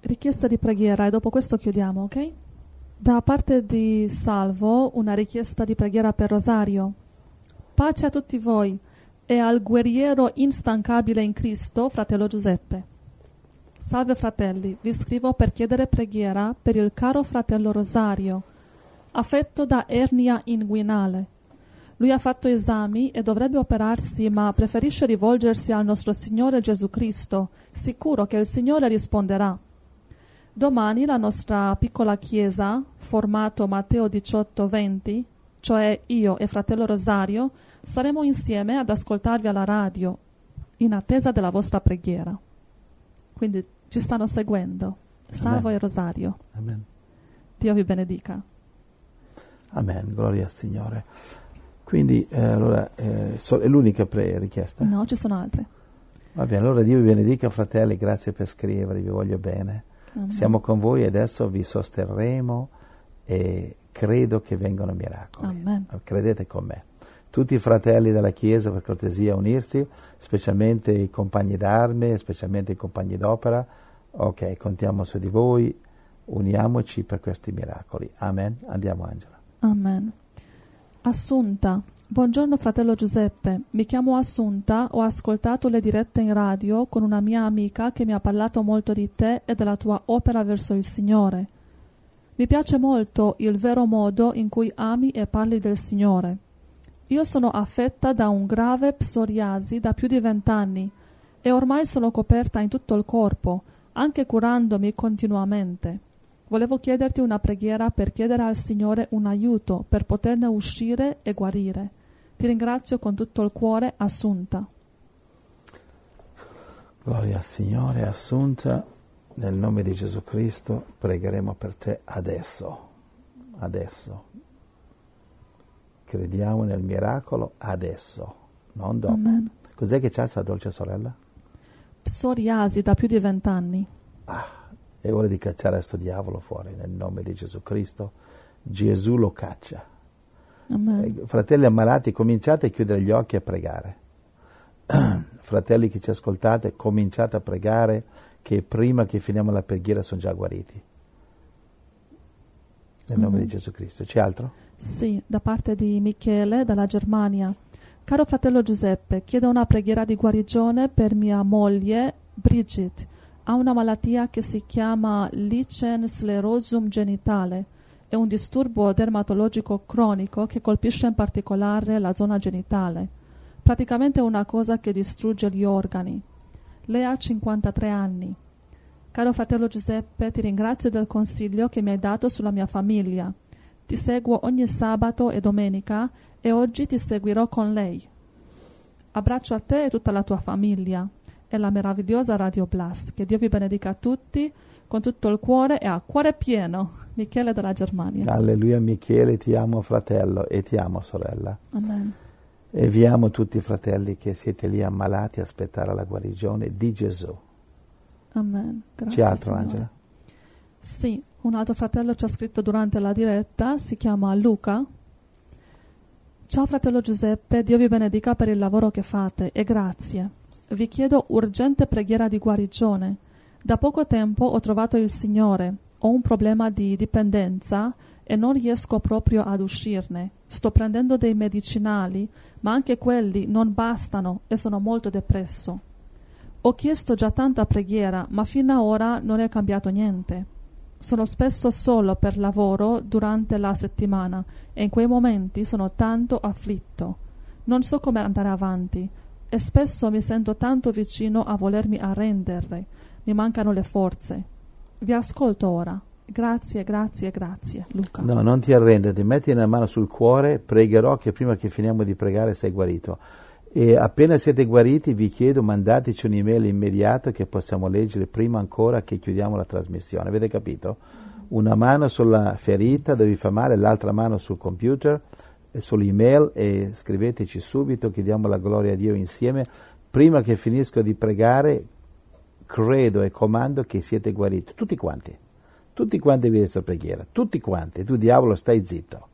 richiesta di preghiera e dopo questo chiudiamo, ok? Da parte di Salvo una richiesta di preghiera per Rosario. Pace a tutti voi e al guerriero instancabile in Cristo, fratello Giuseppe. Salve fratelli, vi scrivo per chiedere preghiera per il caro fratello Rosario, affetto da ernia inguinale. Lui ha fatto esami e dovrebbe operarsi, ma preferisce rivolgersi al nostro Signore Gesù Cristo, sicuro che il Signore risponderà. Domani la nostra piccola chiesa, formato Matteo 18-20, cioè io e fratello Rosario, saremo insieme ad ascoltarvi alla radio, in attesa della vostra preghiera. Quindi ci stanno seguendo. Salvo Amen. e Rosario. Amen. Dio vi benedica. Amen, gloria al Signore. Quindi, eh, allora, eh, so- è l'unica pre- richiesta? No, ci sono altre. Va bene, allora Dio vi benedica, fratelli, grazie per scrivere, vi voglio bene. Amen. Siamo con voi e adesso vi sosterremo e credo che vengano miracoli. Amen. Credete con me. Tutti i fratelli della Chiesa, per cortesia, unirsi, specialmente i compagni d'arme, specialmente i compagni d'opera. Ok, contiamo su di voi, uniamoci per questi miracoli. Amen. Andiamo, Angela. Amen. Assunta. Buongiorno fratello Giuseppe, mi chiamo Assunta, ho ascoltato le dirette in radio con una mia amica che mi ha parlato molto di te e della tua opera verso il Signore. Mi piace molto il vero modo in cui ami e parli del Signore. Io sono affetta da un grave psoriasi da più di vent'anni e ormai sono coperta in tutto il corpo, anche curandomi continuamente. Volevo chiederti una preghiera per chiedere al Signore un aiuto per poterne uscire e guarire. Ti ringrazio con tutto il cuore, Assunta. Gloria al Signore, Assunta, nel nome di Gesù Cristo pregheremo per te adesso, adesso. Crediamo nel miracolo adesso, non dopo. Amen. Cos'è che c'ha sta dolce sorella? Psoriasi da più di vent'anni. È ora di cacciare questo diavolo fuori nel nome di Gesù Cristo. Gesù lo caccia. Amen. Eh, Fratelli ammalati, cominciate a chiudere gli occhi e a pregare. Fratelli che ci ascoltate, cominciate a pregare che prima che finiamo la preghiera sono già guariti. Nel nome Amen. di Gesù Cristo. C'è altro? Sì, da parte di Michele dalla Germania. Caro fratello Giuseppe, chiedo una preghiera di guarigione per mia moglie Bridget. Ha una malattia che si chiama lichen sclerosum genitale. È un disturbo dermatologico cronico che colpisce in particolare la zona genitale. Praticamente una cosa che distrugge gli organi. Lei ha 53 anni. Caro fratello Giuseppe, ti ringrazio del consiglio che mi hai dato sulla mia famiglia. Ti seguo ogni sabato e domenica e oggi ti seguirò con lei. Abbraccio a te e tutta la tua famiglia e la meravigliosa Radio Blast. Che Dio vi benedica a tutti con tutto il cuore e a cuore pieno. Michele dalla Germania. Alleluia Michele, ti amo fratello e ti amo sorella. Amen. E vi amo tutti i fratelli che siete lì ammalati a aspettare la guarigione di Gesù. Amen. Grazie, C'è altro Signore. Angela? Sì, un altro fratello ci ha scritto durante la diretta, si chiama Luca. Ciao fratello Giuseppe, Dio vi benedica per il lavoro che fate e grazie. Vi chiedo urgente preghiera di guarigione. Da poco tempo ho trovato il Signore, ho un problema di dipendenza e non riesco proprio ad uscirne. Sto prendendo dei medicinali, ma anche quelli non bastano e sono molto depresso. Ho chiesto già tanta preghiera, ma fino ad ora non è cambiato niente. Sono spesso solo per lavoro durante la settimana e in quei momenti sono tanto afflitto. Non so come andare avanti e spesso mi sento tanto vicino a volermi arrendere. Mi mancano le forze. Vi ascolto ora. Grazie, grazie, grazie. Luca. No, non ti arrendere, metti una mano sul cuore, pregherò che prima che finiamo di pregare sei guarito. E appena siete guariti vi chiedo mandateci un'email immediata che possiamo leggere prima ancora che chiudiamo la trasmissione. Avete capito? Una mano sulla ferita dove vi fa male, l'altra mano sul computer, e sull'email e scriveteci subito, chiediamo la gloria a Dio insieme. Prima che finisco di pregare, credo e comando che siete guariti, tutti quanti. Tutti quanti vi questa preghiera, tutti quanti. Tu diavolo stai zitto.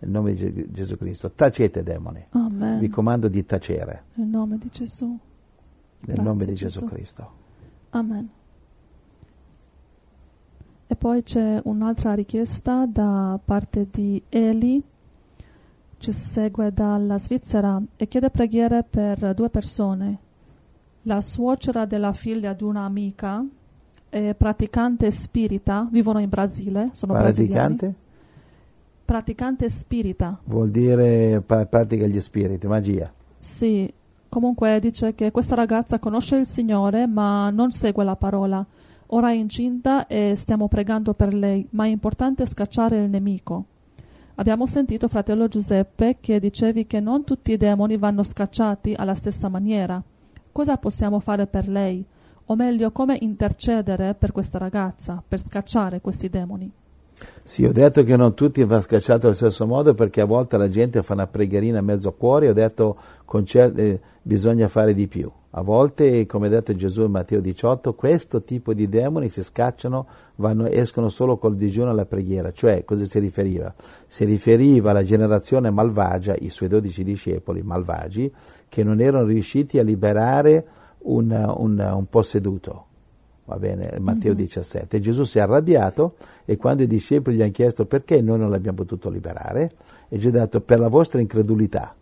Nel nome di Ge- Gesù Cristo, tacete demoni. Amen. Vi comando di tacere Nel nome di Gesù. nel Grazie, nome di Gesù. Gesù Cristo. Amen. E poi c'è un'altra richiesta da parte di Eli, ci segue dalla Svizzera e chiede preghiere per due persone. La suocera della figlia di un'amica è praticante spirita, vivono in Brasile, sono Praticante? Praticante spirita, Vuol dire pa- pratica gli spiriti, magia. sì. Comunque dice che questa ragazza conosce il Signore ma non segue la parola. Ora è incinta e stiamo pregando per lei, ma è importante scacciare il nemico. Abbiamo sentito, fratello Giuseppe, che dicevi che non tutti i demoni vanno scacciati alla stessa maniera. Cosa possiamo fare per lei? O meglio, come intercedere per questa ragazza, per scacciare questi demoni? Sì, ho detto che non tutti va scacciato allo stesso modo perché a volte la gente fa una preghierina a mezzo cuore, ho detto cer- eh, bisogna fare di più. A volte, come ha detto Gesù in Matteo 18, questo tipo di demoni si scacciano, vanno, escono solo col digiuno e la preghiera. Cioè, cosa si riferiva? Si riferiva alla generazione malvagia, i suoi dodici discepoli malvagi, che non erano riusciti a liberare un, un, un posseduto. Va bene, Matteo 17. Gesù si è arrabbiato e quando i discepoli gli hanno chiesto perché noi non l'abbiamo potuto liberare, e Gesù ha detto per la vostra incredulità,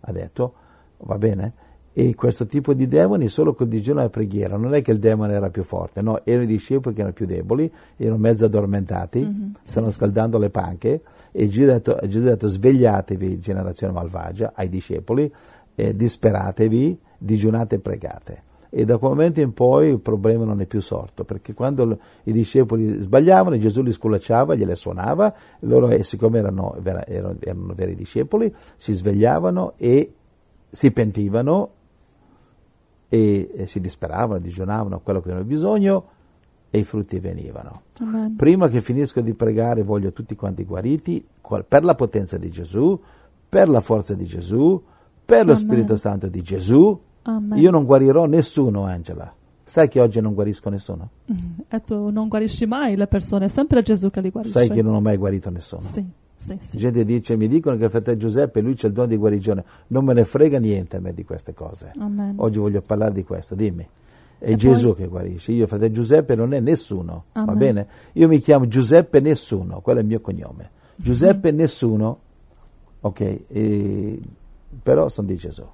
ha detto, va bene? E questo tipo di demoni solo col digiuno e la preghiera, non è che il demone era più forte, no, erano i discepoli che erano più deboli, erano mezzo addormentati, Mhm, stanno scaldando le panche. E Gesù ha detto, Gesù ha detto svegliatevi generazione malvagia ai discepoli, eh, disperatevi, digiunate e pregate. E da quel momento in poi il problema non è più sorto, perché quando i discepoli sbagliavano, Gesù li sculacciava, gliele suonava, loro, e siccome erano, erano- erano veri discepoli, si svegliavano e si pentivano e, e si disperavano, digiunavano quello che avevano bisogno e i frutti venivano. Amen. Prima che finisco di pregare voglio tutti quanti guariti per la potenza di Gesù, per la forza di Gesù, per lo Amen. Spirito Santo di Gesù. Amen. Io non guarirò nessuno, Angela. Sai che oggi non guarisco nessuno? E tu non guarisci mai le persone, è sempre Gesù che li guarisce. Sai che non ho mai guarito nessuno. Sì, sì, sì. Gente dice, mi dicono che il fratello Giuseppe, lui c'è il dono di guarigione. Non me ne frega niente a me di queste cose. Amen. Oggi voglio parlare di questo, dimmi. È E Gesù poi- che guarisce. Io, fratello Giuseppe, non è nessuno. Va Amen. bene? Io mi chiamo Giuseppe Nessuno, quello è il mio cognome. Giuseppe Nessuno, ok, e- però sono di Gesù.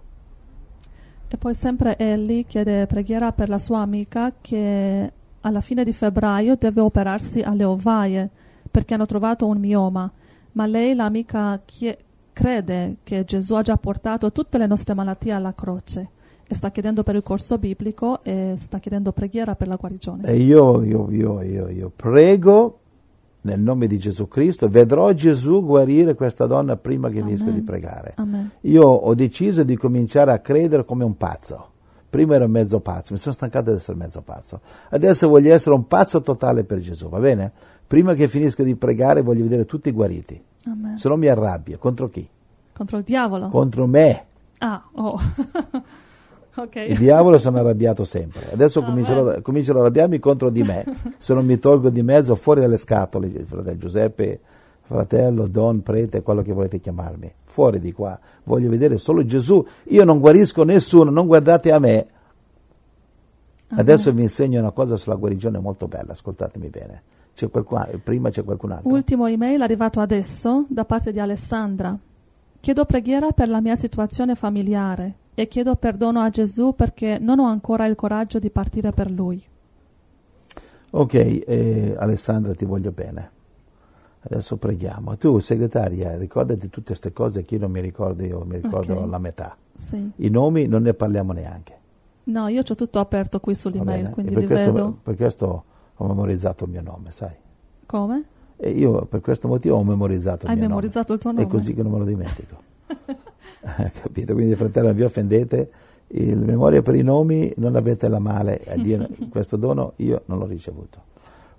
E poi sempre Ellie chiede preghiera per la sua amica che alla fine di febbraio deve operarsi alle ovaie perché hanno trovato un mioma, ma lei, l'amica, chie- crede che Gesù ha già portato tutte le nostre malattie alla croce e sta chiedendo per il corso biblico e sta chiedendo preghiera per la guarigione. E io, io, io, io, prego nel nome di Gesù Cristo, vedrò Gesù guarire questa donna prima che Amen. di pregare. Amen. Io ho deciso di cominciare a credere come un pazzo. Prima ero mezzo pazzo, mi sono stancato di essere mezzo pazzo. Adesso voglio essere un pazzo totale per Gesù, va bene? Prima che finisco di pregare voglio vedere tutti guariti. Amen. Se no mi arrabbio. Contro chi? Contro il diavolo. Contro me. ah, oh. ok. Il diavolo sono arrabbiato sempre. Adesso Amen. comincerò, comincerò ad arrabbiarmi contro di me. Se non mi tolgo di mezzo fuori dalle scatole, fratello Giuseppe, fratello, don, prete, quello che volete chiamarmi. Fuori di qua. Voglio vedere solo Gesù. Io non guarisco nessuno, non guardate a me. Adesso vi insegno una cosa sulla guarigione molto bella, ascoltatemi bene. C'è qualcun, prima c'è qualcun altro. Ultimo email arrivato adesso da parte di Alessandra. Chiedo preghiera per la mia situazione familiare e chiedo perdono a Gesù perché non ho ancora il coraggio di partire per lui. Ok, eh, Alessandra, ti voglio bene. Adesso preghiamo. Tu, segretaria, ricordati tutte queste cose che io non mi ricordo, io mi ricordo Ok. la metà. Sì. I nomi non ne parliamo neanche. No, io ho tutto aperto qui sull'email, quindi per questo, vedo. per questo ho memorizzato il mio nome, sai? Come? E io per questo motivo ho memorizzato il Hai mio memorizzato il tuo nome. nome? È così che non me lo dimentico. Capito? Quindi, fratello, non vi offendete. Il memoria per i nomi non avete la male a dire questo dono io non l'ho ricevuto.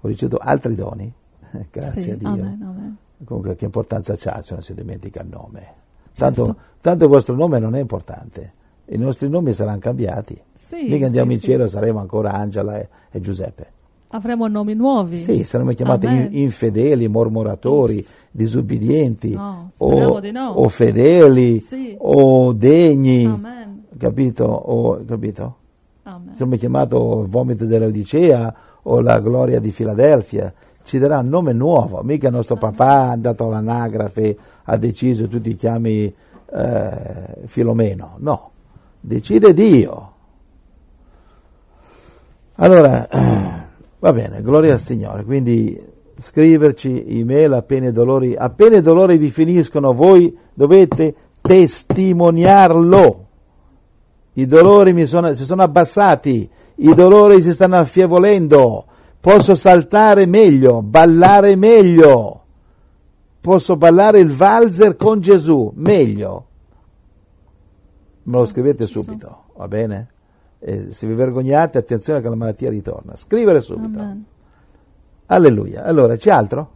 Ho ricevuto altri doni, grazie sì, a Dio. Amen, amen. Comunque che importanza c'ha se non si dimentica il nome? Tanto, Certo. tanto il vostro nome non è importante, i nostri nomi saranno cambiati. Sì, Mica andiamo sì, in sì. cielo, saremo ancora Angela e, e Giuseppe. Avremo nomi nuovi. Sì, saremo chiamati in- infedeli, mormoratori, Ups. disubbidienti, No, o, di no. o fedeli, Sì. o degni, Amen. capito? O, capito? Amen. Saremo chiamato il vomito dell'Odicea o la gloria di Filadelfia. ci darà un nome nuovo, mica il nostro papà è andato all'anagrafe, ha deciso tu ti chiami eh, Filomeno, no, decide Dio. Allora, eh, va bene, gloria al Signore, quindi scriverci email appena i dolori, appena i dolori vi finiscono, voi dovete testimoniarlo. I dolori mi sono, si sono abbassati, i dolori si stanno affievolendo, posso saltare meglio, ballare meglio, posso ballare il valzer con Gesù meglio. Me lo scrivete subito, va bene? E se vi vergognate, attenzione che la malattia ritorna. Scrivere subito. Amen. Alleluia. Allora, c'è altro?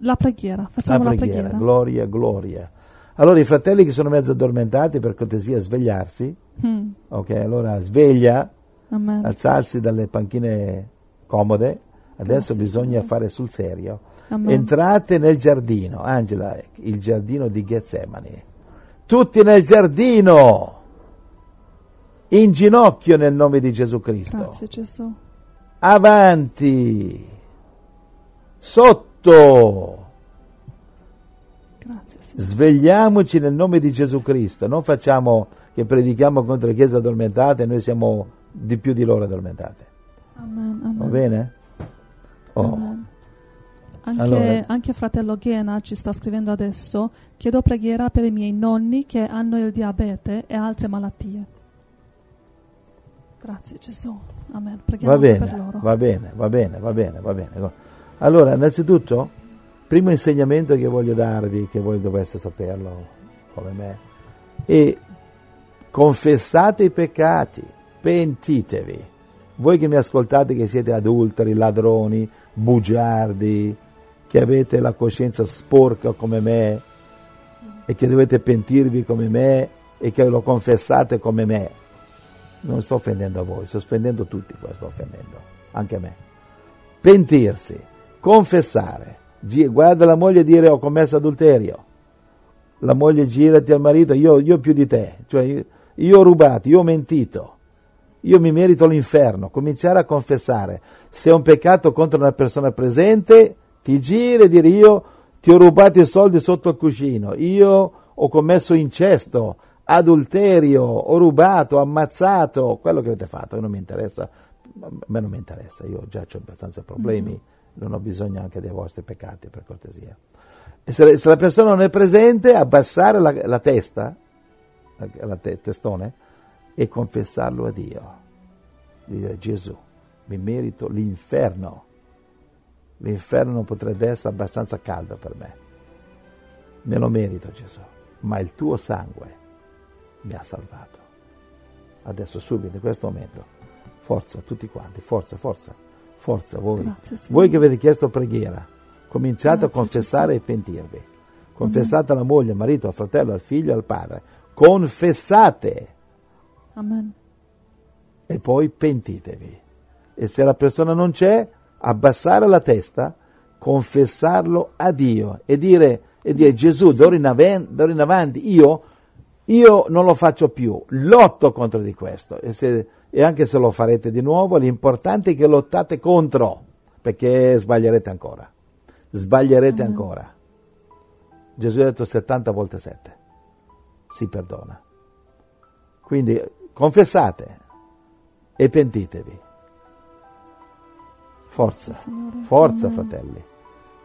La preghiera, facciamo la preghiera. La preghiera. Gloria, gloria. Allora i fratelli che sono mezzo addormentati, per cortesia, svegliarsi. Mm. Ok, allora sveglia, Amen. alzarsi dalle panchine comode. Adesso Grazie, bisogna Signore. fare sul serio. Amen. Entrate nel giardino, Angela, il giardino di Getsemani. Tutti nel giardino, in ginocchio nel nome di Gesù Cristo. Grazie Gesù. Avanti, sotto Grazie, Svegliamoci nel nome di Gesù Cristo, non facciamo che predichiamo contro le chiese addormentate, noi siamo di più di loro addormentate. Amen, amen. Va bene? Oh. Amen. Anche, allora. anche, fratello Ghena ci sta scrivendo adesso, chiedo preghiera per i miei nonni che hanno il diabete e altre malattie. Grazie Gesù. Amen. Preghiamo va bene, per loro. Va bene, va bene, va bene, va bene. Allora, innanzitutto primo insegnamento che voglio darvi, che voi dovreste saperlo come me, è confessate i peccati, pentitevi. Voi che mi ascoltate che siete adulteri, ladroni, bugiardi, che avete la coscienza sporca come me e che dovete pentirvi come me e che lo confessate come me. Non sto offendendo a voi, sto offendendo tutti qua, sto offendendo, anche a me. Pentirsi, confessare, guarda la moglie dire ho commesso adulterio. La moglie girati al marito, io, io più di te, cioè io, io ho rubato, io ho mentito, io mi merito l'inferno. Cominciare a confessare. Se è un peccato contro una persona presente, ti giri e dire io ti ho rubato i soldi sotto il cuscino, io ho commesso incesto, adulterio, ho rubato, ammazzato, quello che avete fatto, non mi interessa, a me non mi interessa, io già ho abbastanza problemi. Mm-hmm non ho bisogno anche dei vostri peccati, per cortesia. E se, se la persona non è presente, abbassare la, la testa, la, la te, testone, e confessarlo a Dio. Dire Gesù, mi merito l'inferno. L'inferno potrebbe essere abbastanza caldo per me. Me lo merito Gesù, ma il tuo sangue mi ha salvato. Adesso subito, in questo momento, forza tutti quanti, forza, forza Forza voi. Grazie, voi che avete chiesto preghiera, cominciate Grazie, a confessare Gesù. e pentirvi. Confessate Amen. alla moglie, al marito, al fratello, al figlio, al padre. Confessate. Amen. E poi pentitevi. E se la persona non c'è, abbassare la testa, confessarlo a Dio e dire, e dire Gesù, d'ora in, avanti, d'ora in avanti io, io non lo faccio più, lotto contro di questo. E se e anche se lo farete di nuovo, l'importante è che lottate contro, perché sbaglierete ancora. Sbaglierete mm. ancora. Gesù ha detto 70 volte 7. Si perdona. Quindi confessate e pentitevi. Forza, forza fratelli.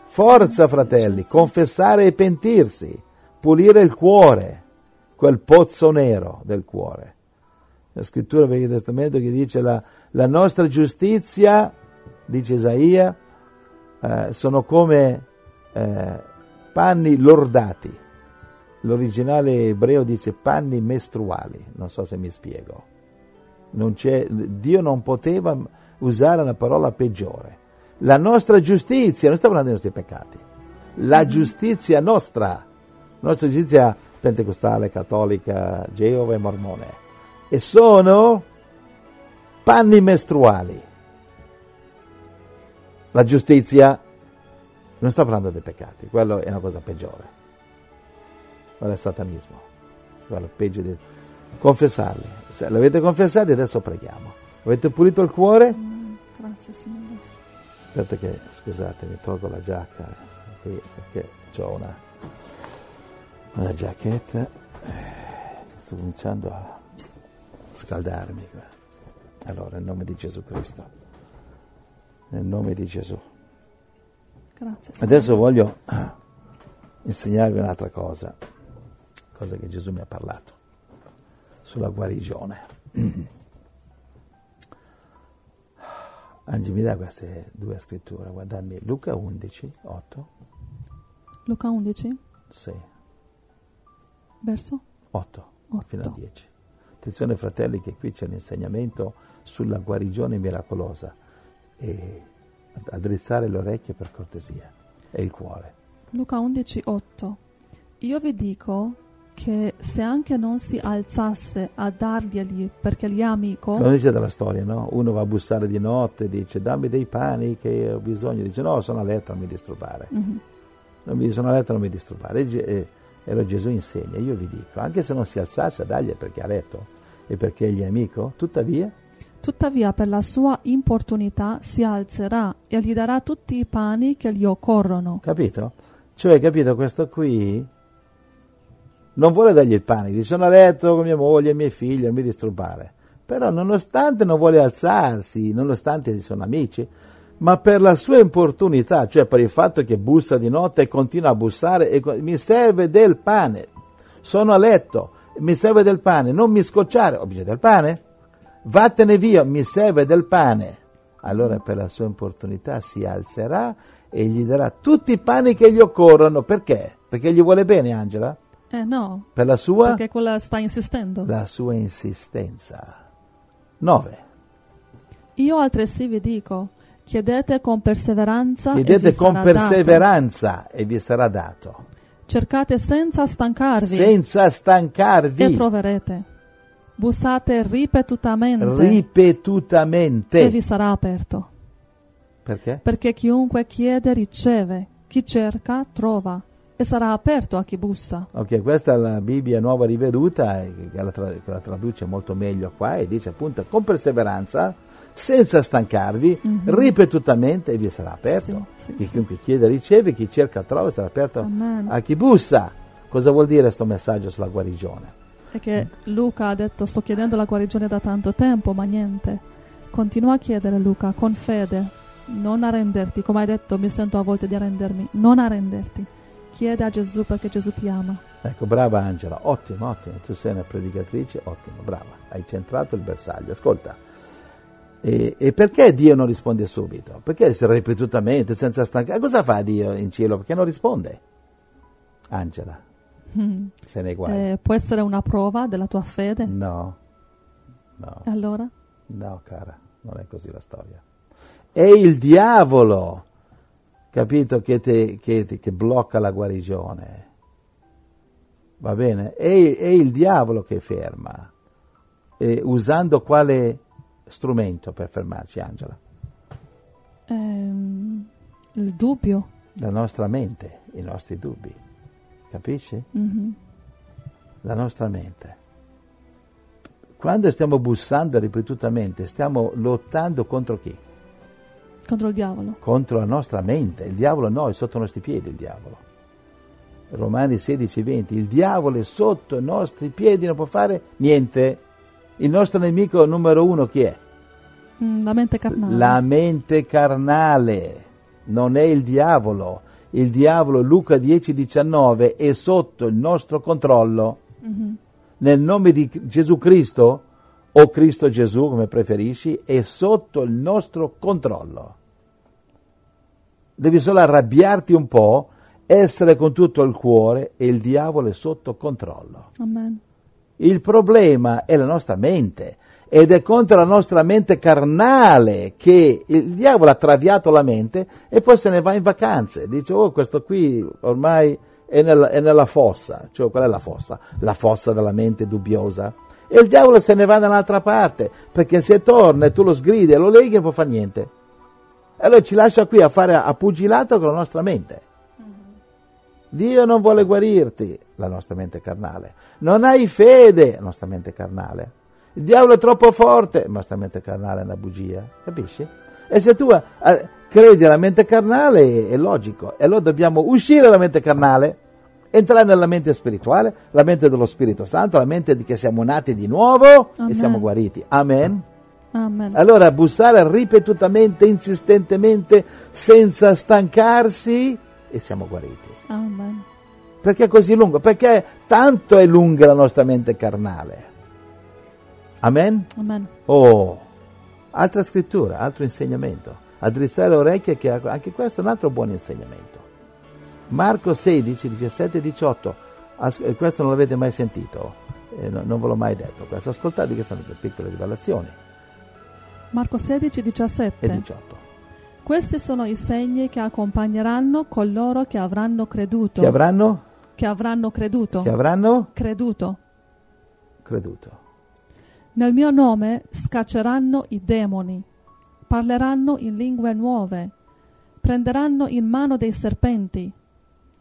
Forza fratelli, confessare e pentirsi, pulire il cuore, quel pozzo nero del cuore la scrittura del Vecchio Testamento che dice la, la nostra giustizia, dice Isaia, eh, sono come eh, panni lordati. L'originale ebreo dice panni mestruali, non so se mi spiego. Non Dio non poteva usare una parola peggiore. La nostra giustizia, non stiamo parlando dei nostri peccati, la giustizia nostra, la nostra giustizia pentecostale, cattolica, Geova e mormone e sono panni mestruali. La giustizia non sta parlando dei peccati, quello è una cosa peggiore. Quello è satanismo, quello è peggio di confessarli. Se l'avete confessati adesso preghiamo. Avete pulito il cuore? Grazie Signore. Aspetta che, scusate, mi tolgo la giacca qui perché ho una, una giacchetta. Eh, sto cominciando a scaldarmi. Allora, nel nome di Gesù Cristo. Nel nome di Gesù. Grazie. Adesso voglio insegnarvi un'altra cosa, cosa che Gesù mi ha parlato, sulla guarigione. Angi, mi dà queste due scritture, guardami, Luca 11, 8. Luca 11? Sì. Verso? 8, 8. fino a 10. Attenzione fratelli che qui c'è l'insegnamento sulla guarigione miracolosa e addrizzare le orecchie per cortesia e il cuore. Luca 11, 8. Io vi dico che se anche non si alzasse a darglieli perché gli è amico... Non dice della storia, no? Uno va a bussare di notte, dice dammi dei pani che ho bisogno, dice no, sono a letto, non mi disturbare. Mm-hmm. Non mi, sono a letto, non mi disturbare. E, e, e Gesù insegna, io vi dico, anche se non si alzasse a dargli perché ha letto e perché egli è amico, tuttavia... Tuttavia per la sua importunità si alzerà e gli darà tutti i pani che gli occorrono. Capito? Cioè, capito, questo qui non vuole dargli il pane, dice sono a letto con mia moglie e miei figli, non mi disturbare. Però nonostante non vuole alzarsi, nonostante sono amici, ma per la sua importunità, cioè per il fatto che bussa di notte e continua a bussare, e mi serve del pane, sono a letto, mi serve del pane, non mi scocciare, ho bisogno del pane? Vattene via, mi serve del pane. Allora per la sua importunità si alzerà e gli darà tutti i pani che gli occorrono. Perché? Perché gli vuole bene Angela? Eh no. Per la sua? Perché quella sta insistendo. La sua insistenza. 9. Io altresì vi dico, chiedete con perseveranza Chiedete e vi con sarà perseveranza dato. e vi sarà dato. Cercate senza stancarvi Senza stancarvi. e troverete. Bussate ripetutamente Ripetutamente. e vi sarà aperto. Perché? Perché chiunque chiede riceve, chi cerca trova e sarà aperto a chi bussa. Ok, questa è la Bibbia nuova riveduta eh, che la traduce molto meglio qua e dice appunto con perseveranza, senza stancarvi, Mhm. ripetutamente e vi sarà aperto. Sì, sì, chi sì. chiunque chiede riceve, chi cerca trova, sarà aperto Amen. a chi bussa. Cosa vuol dire questo messaggio sulla guarigione? È che Luca ha detto sto chiedendo la guarigione da tanto tempo, ma niente. Continua a chiedere Luca con fede, non arrenderti, come hai detto mi sento a volte di arrendermi, non arrenderti. Chiede a Gesù perché Gesù ti ama. Ecco, brava Angela, ottimo, ottimo, tu sei una predicatrice, ottimo, brava, hai centrato il bersaglio, ascolta. E, e perché Dio non risponde subito? Perché ripetutamente, senza stancare, cosa fa Dio in cielo? Perché non risponde? Angela, se ne guai. Eh, può essere una prova della tua fede? No, no, allora? no, cara, non è così la storia. È il diavolo, capito, che, te- che te- che blocca la guarigione. Va bene? È, è il diavolo che ferma. E usando quale strumento per fermarci, Angela? Ehm, il dubbio. La nostra mente, i nostri dubbi. Capisci? Mhm. La nostra mente. Quando stiamo bussando ripetutamente, stiamo lottando contro chi? Contro il diavolo. contro la nostra mente. Il diavolo no, è sotto i nostri piedi il diavolo. Romani 16, 20. Il diavolo è sotto i nostri piedi, non può fare niente. Il nostro nemico numero uno chi è? Mm, la mente carnale. La mente carnale. Non è il diavolo. Il diavolo, Luca 10, 19, è sotto il nostro controllo. Mhm. Nel nome di Gesù Cristo, o Cristo Gesù, come preferisci, è sotto il nostro controllo. Devi solo arrabbiarti un po', essere con tutto il cuore e il diavolo è sotto controllo. Amen. Il problema è la nostra mente ed è contro la nostra mente carnale che il diavolo ha traviato la mente e poi se ne va in vacanze. Dice, oh, questo qui ormai è nella, è nella fossa. Cioè, qual è la fossa? La fossa della mente dubbiosa. E il diavolo se ne va dall'altra parte, perché se torna e tu lo sgridi e lo leghi non può fare niente. E allora ci lascia qui a fare a pugilato con la nostra mente. Dio non vuole guarirti, la nostra mente carnale. Non hai fede, la nostra mente carnale. Il diavolo è troppo forte, la nostra mente carnale è una bugia, capisci? E se tu eh, credi alla mente carnale è logico. E allora dobbiamo uscire dalla mente carnale, entrare nella mente spirituale, la mente dello Spirito Santo, la mente di che siamo nati di nuovo Amen. e siamo guariti. Amen. Amen. Allora bussare ripetutamente, insistentemente, senza stancarsi e siamo guariti. Amen. Perché è così lungo? Perché tanto è lunga la nostra mente carnale. Amen? Amen. Oh, altra scrittura, altro insegnamento. Addrizzare le orecchie, che anche questo è un altro buon insegnamento. Marco 16, 17 e 18. As- eh, questo non l'avete mai sentito, eh, no- non ve l'ho mai detto. Questo ascoltate che sono delle piccole rivelazioni. Marco 16, 17. E 18. Questi sono i segni che accompagneranno coloro che avranno creduto. Che avranno? Che avranno creduto. Che avranno Creduto. creduto. Nel mio nome scacceranno i demoni, parleranno in lingue nuove, prenderanno in mano dei serpenti.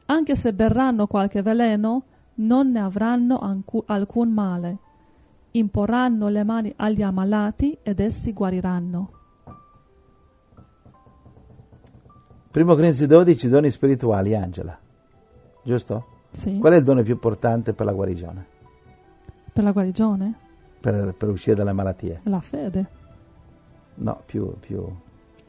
Anche se berranno qualche veleno, non ne avranno ancu- alcun male. Imporranno le mani agli ammalati ed essi guariranno. Primo Corinzi 12, doni spirituali, Angela. Giusto? Sì. Qual è il dono più importante per la guarigione? Per la guarigione? Per, per uscire dalle malattie? La fede. No, più, più...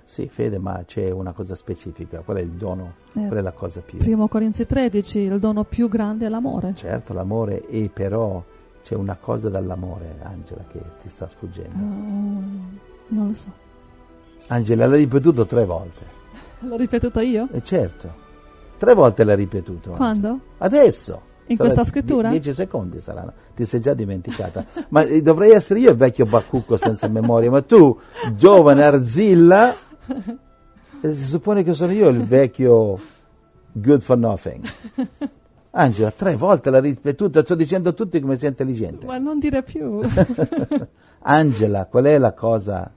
Sì, fede, ma c'è una cosa specifica. Qual è il dono? Eh, Qual è la cosa più... Primo Corinzi 13, il dono più grande è l'amore. Certo, l'amore, e però c'è una cosa dall'amore, Angela, che ti sta sfuggendo. Oh, non lo so. Angela l'ha ripetuto tre volte. L'ho ripetuto io? E certo, tre volte l'ha ripetuto. Quando? Adesso. In Sarà questa scrittura? die- dieci secondi saranno, ti sei già dimenticata. ma eh, dovrei essere io il vecchio bacucco senza memoria, ma tu, giovane Arzilla, eh, si suppone che sono io il vecchio good for nothing. Angela, tre volte l'ha ripetuta, sto dicendo a tutti come sei intelligente. Ma non dire più. Angela, qual è la cosa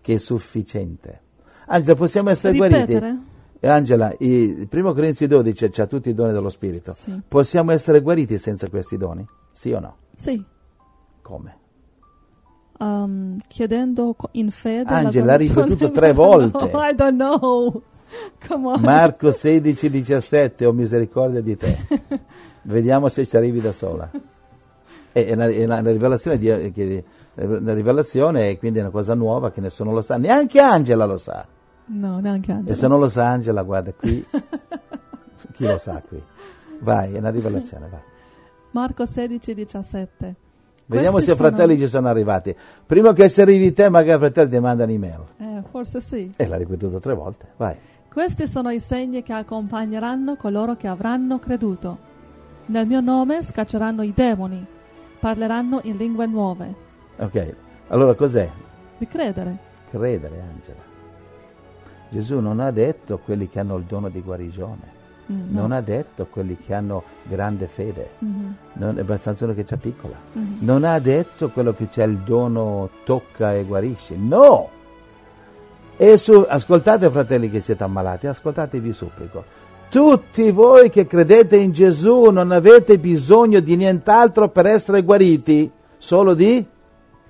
che è sufficiente? Angela, possiamo essere guariti? Ripetere? Eh, Angela, il primo Corinzi 12 c'ha tutti i doni dello Spirito. Sì. Possiamo essere guariti senza questi doni? Sì o no? Sì. Come? Um, chiedendo in fede. Angela, la ha guarigione. ripetuto tre volte. No, I don't know. Marco 16, 17, ho misericordia di te. Vediamo se ci arrivi da sola. È una, è una rivelazione, di, eh, che- una rivelazione e quindi è una cosa nuova che nessuno lo sa, neanche Angela lo sa. No, neanche E Angela. se non lo sa Angela, guarda qui, chi lo sa qui? Vai, è una rivelazione, vai. Marco 16, 17. Vediamo Questi se i sono- fratelli ci sono arrivati. Prima che ci arrivi te, magari i fratelli ti mandano email. Eh, forse sì. E l'ha ripetuto tre volte, vai. Questi sono i segni che accompagneranno coloro che avranno creduto. Nel mio nome scacceranno i demoni, parleranno in lingue nuove. Ok, allora cos'è? Di credere. Credere, Angela. Gesù non ha detto quelli che hanno il dono di guarigione, Mm, no. non ha detto quelli che hanno grande fede, Mhm, non è abbastanza uno che c'ha piccola. mhm. Non ha detto quello che c'è il dono tocca e guarisce. No! E su, ascoltate fratelli che siete ammalati, ascoltate vi supplico. Tutti voi che credete in Gesù non avete bisogno di nient'altro per essere guariti, solo di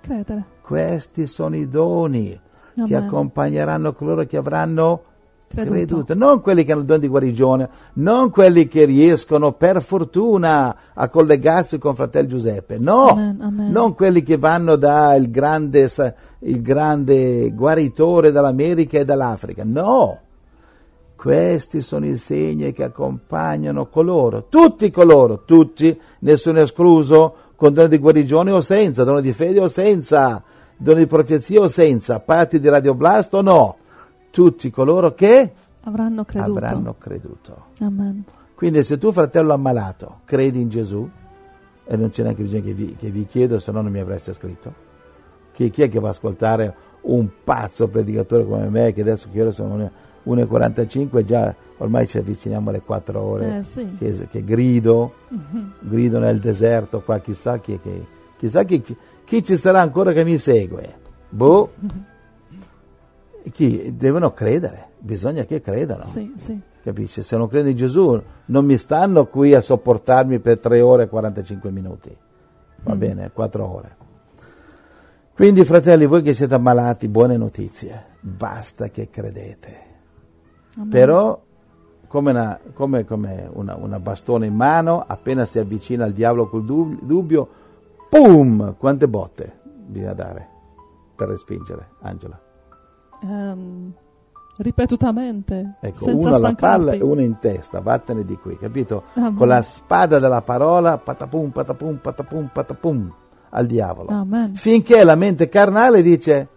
Credere. questi sono i doni che Amen. accompagneranno coloro che avranno Creduto. creduto. non quelli che hanno il dono di guarigione, non quelli che riescono per fortuna a collegarsi con fratello Giuseppe, no, Amen, amen. non quelli che vanno dal grande, il grande guaritore dall'America e dall'Africa, no. Questi sono i segni che accompagnano coloro, tutti coloro, tutti, nessuno escluso, con dono di guarigione o senza, dono di fede o senza, dono di profezia o senza, parti di radioblasto o no, tutti coloro che Avranno creduto. avranno creduto. Quindi se tu fratello ammalato credi in Gesù, e non c'è neanche bisogno che vi, che vi chiedo, se no non mi avreste scritto, chi, chi è che va a ascoltare un pazzo predicatore come me, che adesso che ore sono le 1.45, già ormai ci avviciniamo alle 4 ore, Eh, sì. che, che grido, Mhm. grido nel deserto qua, chissà chi, che, chissà chi, chi ci sarà ancora che mi segue. Boh, chi? Devono credere, bisogna che credano. Sì, sì. Capisci? Se non credo in Gesù, non mi stanno qui a sopportarmi per 3 ore e 45 minuti. Va Mm. bene, 4 ore. Quindi, fratelli, voi che siete ammalati, buone notizie. Basta che credete. Amen. Però come, una, come, come una, una bastone in mano, appena si avvicina al diavolo col dub- dubbio, pum! Quante botte bisogna dare per respingere, Angela? Ehm, ripetutamente, Ecco, uno alla palla e uno in testa, vattene di qui, capito? Amen. Con la spada della parola, patapum, patapum, patapum, patapum, al diavolo. Amen. Finché la mente carnale dice,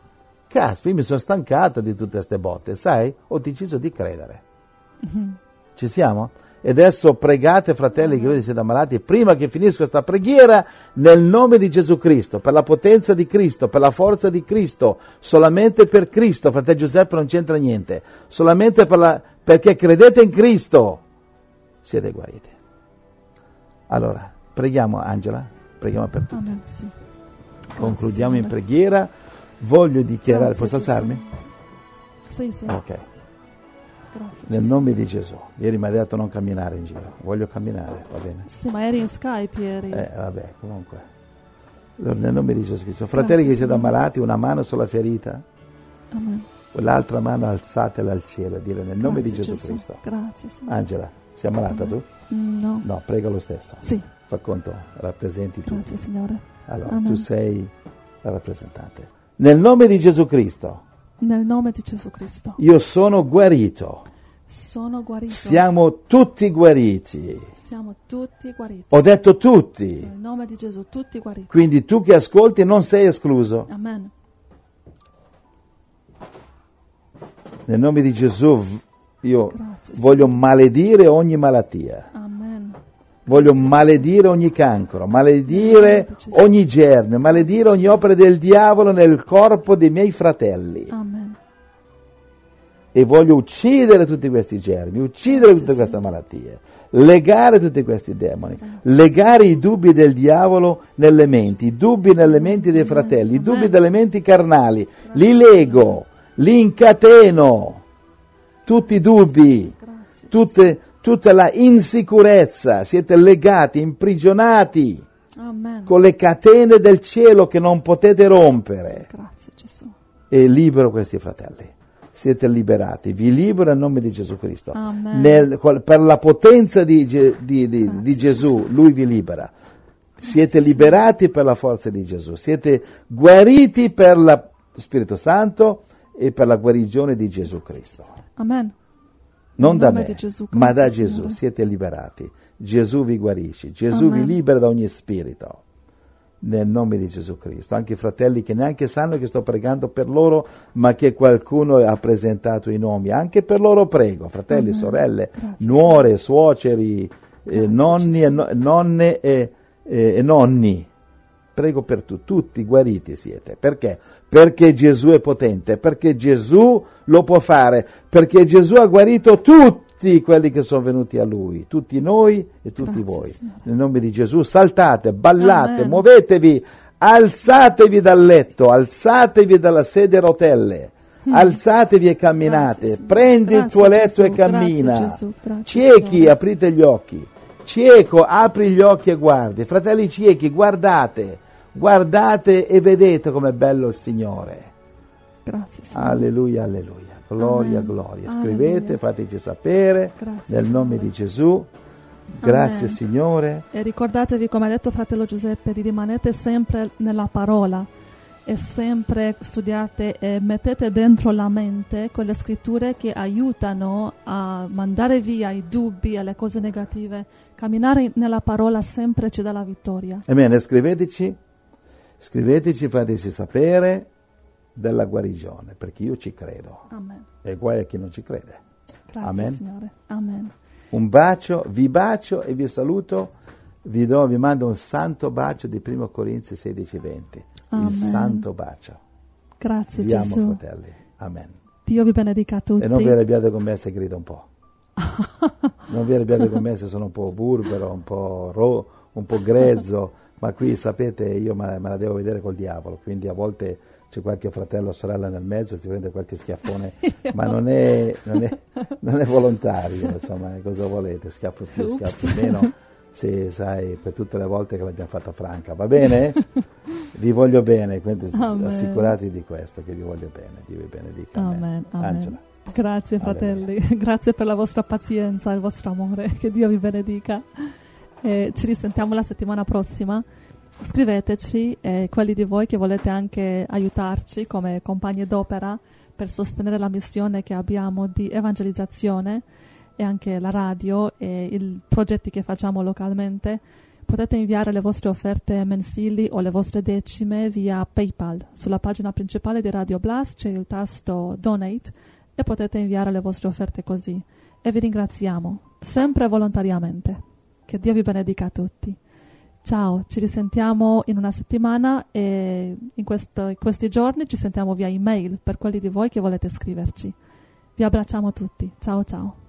caspita, mi sono stancato di tutte queste botte, sai? Ho deciso di credere. Ci siamo? E adesso pregate, fratelli, che voi siete ammalati, prima che finisca questa preghiera, nel nome di Gesù Cristo, per la potenza di Cristo, per la forza di Cristo, solamente per Cristo, fratello Giuseppe non c'entra niente, solamente per la- perché credete in Cristo, siete guariti. Allora, preghiamo Angela, preghiamo per tutti. Amen, sì. Grazie, Concludiamo in Signore. preghiera, voglio dichiarare, Grazie, posso alzarmi? Sì, sì. Ok. Grazie. Nel Gesù. nome di Gesù. Ieri mi ha detto non camminare in giro. Voglio camminare, va bene? Sì, ma eri in Skype ieri. Eh, vabbè, comunque. Nel nome di Gesù Cristo. Fratelli Grazie, che siete ammalati, una mano sulla ferita, Amen. l'altra mano alzatela al cielo, dire nel nome di Grazie, Gesù, Cristo. Grazie, Signore. Angela, sei ammalata tu? Mm, No. No, prega lo stesso. Sì, Fa conto, rappresenti tutti. grazie, Signore. Allora, Amen. tu sei la rappresentante. Nel nome di Gesù Cristo, Nel nome di Gesù Cristo. io sono guarito. Sono guarito. Siamo tutti guariti. Siamo tutti guariti. Ho detto tutti. Nel nome di Gesù, tutti guariti. Quindi tu che ascolti non sei escluso. Amen. Nel nome di Gesù io Grazie, voglio maledire ogni malattia. Amen. Voglio maledire ogni cancro, maledire ogni germe, maledire ogni opera del diavolo nel corpo dei miei fratelli. Amen. E voglio uccidere tutti questi germi, uccidere tutte queste malattie, legare tutti questi demoni, legare i dubbi del diavolo nelle menti, i dubbi nelle menti dei fratelli, i dubbi delle menti carnali, li lego, li incateno, tutti i dubbi, tutte- tutta la insicurezza, siete legati, imprigionati Amen. con le catene del cielo che non potete rompere Grazie Gesù. e libero questi fratelli. Siete liberati, vi libero nel nome di Gesù Cristo. Nel- per la potenza di, di- di- Grazie, di Gesù, Gesù. Lui vi libera. Siete liberati per la forza di Gesù, siete guariti per lo Spirito Santo e per la guarigione di Gesù Cristo. Amen. Non da me, Gesù, ma da Gesù. Signore. Siete liberati. Gesù vi guarisce, Gesù Amen. vi libera da ogni spirito. Nel nome di Gesù Cristo. Anche i fratelli che neanche sanno che sto pregando per loro, ma che qualcuno ha presentato i nomi. Anche per loro prego, fratelli, Amen. sorelle, Grazie, nuore, suoceri, eh, nonni, e nonne e, e- e nonni. Prego per tu, tutti guariti siete. Perché? Perché Gesù è potente, perché Gesù lo può fare, perché Gesù ha guarito tutti quelli che sono venuti a Lui, tutti noi e tutti Grazie, voi. Signore. Nel nome di Gesù saltate, ballate, Amen. muovetevi, alzatevi dal letto, alzatevi dalla sedia a rotelle. Alzatevi e camminate, Mm. Grazie, prendi il Grazie, tuo letto e Gesù. cammina. Grazie, Gesù. Ciechi, Signore. aprite gli occhi. Cieco, apri gli occhi e guardi. Fratelli ciechi, guardate, guardate e vedete com'è bello il Signore. Grazie Signore. Alleluia, alleluia. Gloria, Amen. gloria. Alleluia. Scrivete, fateci sapere Grazie, nel nome Signore. di Gesù. Grazie Amen. Signore. E ricordatevi, come ha detto fratello Giuseppe, di rimanete sempre nella parola e sempre studiate e mettete dentro la mente quelle scritture che aiutano a mandare via i dubbi e le cose negative. Camminare nella parola sempre ci dà la vittoria. Amen. Scriveteci, scriveteci, fateci sapere della guarigione, perché io ci credo. Amen. E guai a chi non ci crede. Grazie Amen. Signore. Amen. Un bacio, vi bacio e vi saluto. Vi, do, vi mando un santo bacio di 1 Corinzi 16:20. Amen. Il santo bacio. Grazie Vi amo, Gesù. fratelli. Amen. Dio vi benedica a tutti. E non vi arrabbiate con me se grido un po'. non vi arrabbiate con me se sono un po' burbero, un po', ro- un po' grezzo, ma qui sapete io me, me la devo vedere col diavolo, quindi a volte c'è qualche fratello o sorella nel mezzo, si prende qualche schiaffone, ma non è, non è- non è volontario, insomma, cosa volete, schiaffo più, schiaffo meno, sì, sai, per tutte le volte che l'abbiamo fatta franca, va bene? Vi voglio bene, quindi Amen. assicuratevi di questo, che vi voglio bene, Dio vi benedica. Amen. Amen. Angela. Grazie fratelli, grazie per la vostra pazienza e il vostro amore, che Dio vi benedica. E ci risentiamo la settimana prossima. Scriveteci eh, quelli di voi che volete anche aiutarci come compagni d'opera per sostenere la missione che abbiamo di evangelizzazione e anche la radio e i progetti che facciamo localmente. Potete inviare le vostre offerte mensili o le vostre decime via PayPal. Sulla pagina principale di Radio Blast c'è il tasto Donate e potete inviare le vostre offerte così. E vi ringraziamo, sempre volontariamente. Che Dio vi benedica a tutti. Ciao, ci risentiamo in una settimana e in, questo, in questi giorni ci sentiamo via email per quelli di voi che volete scriverci. Vi abbracciamo tutti. Ciao ciao.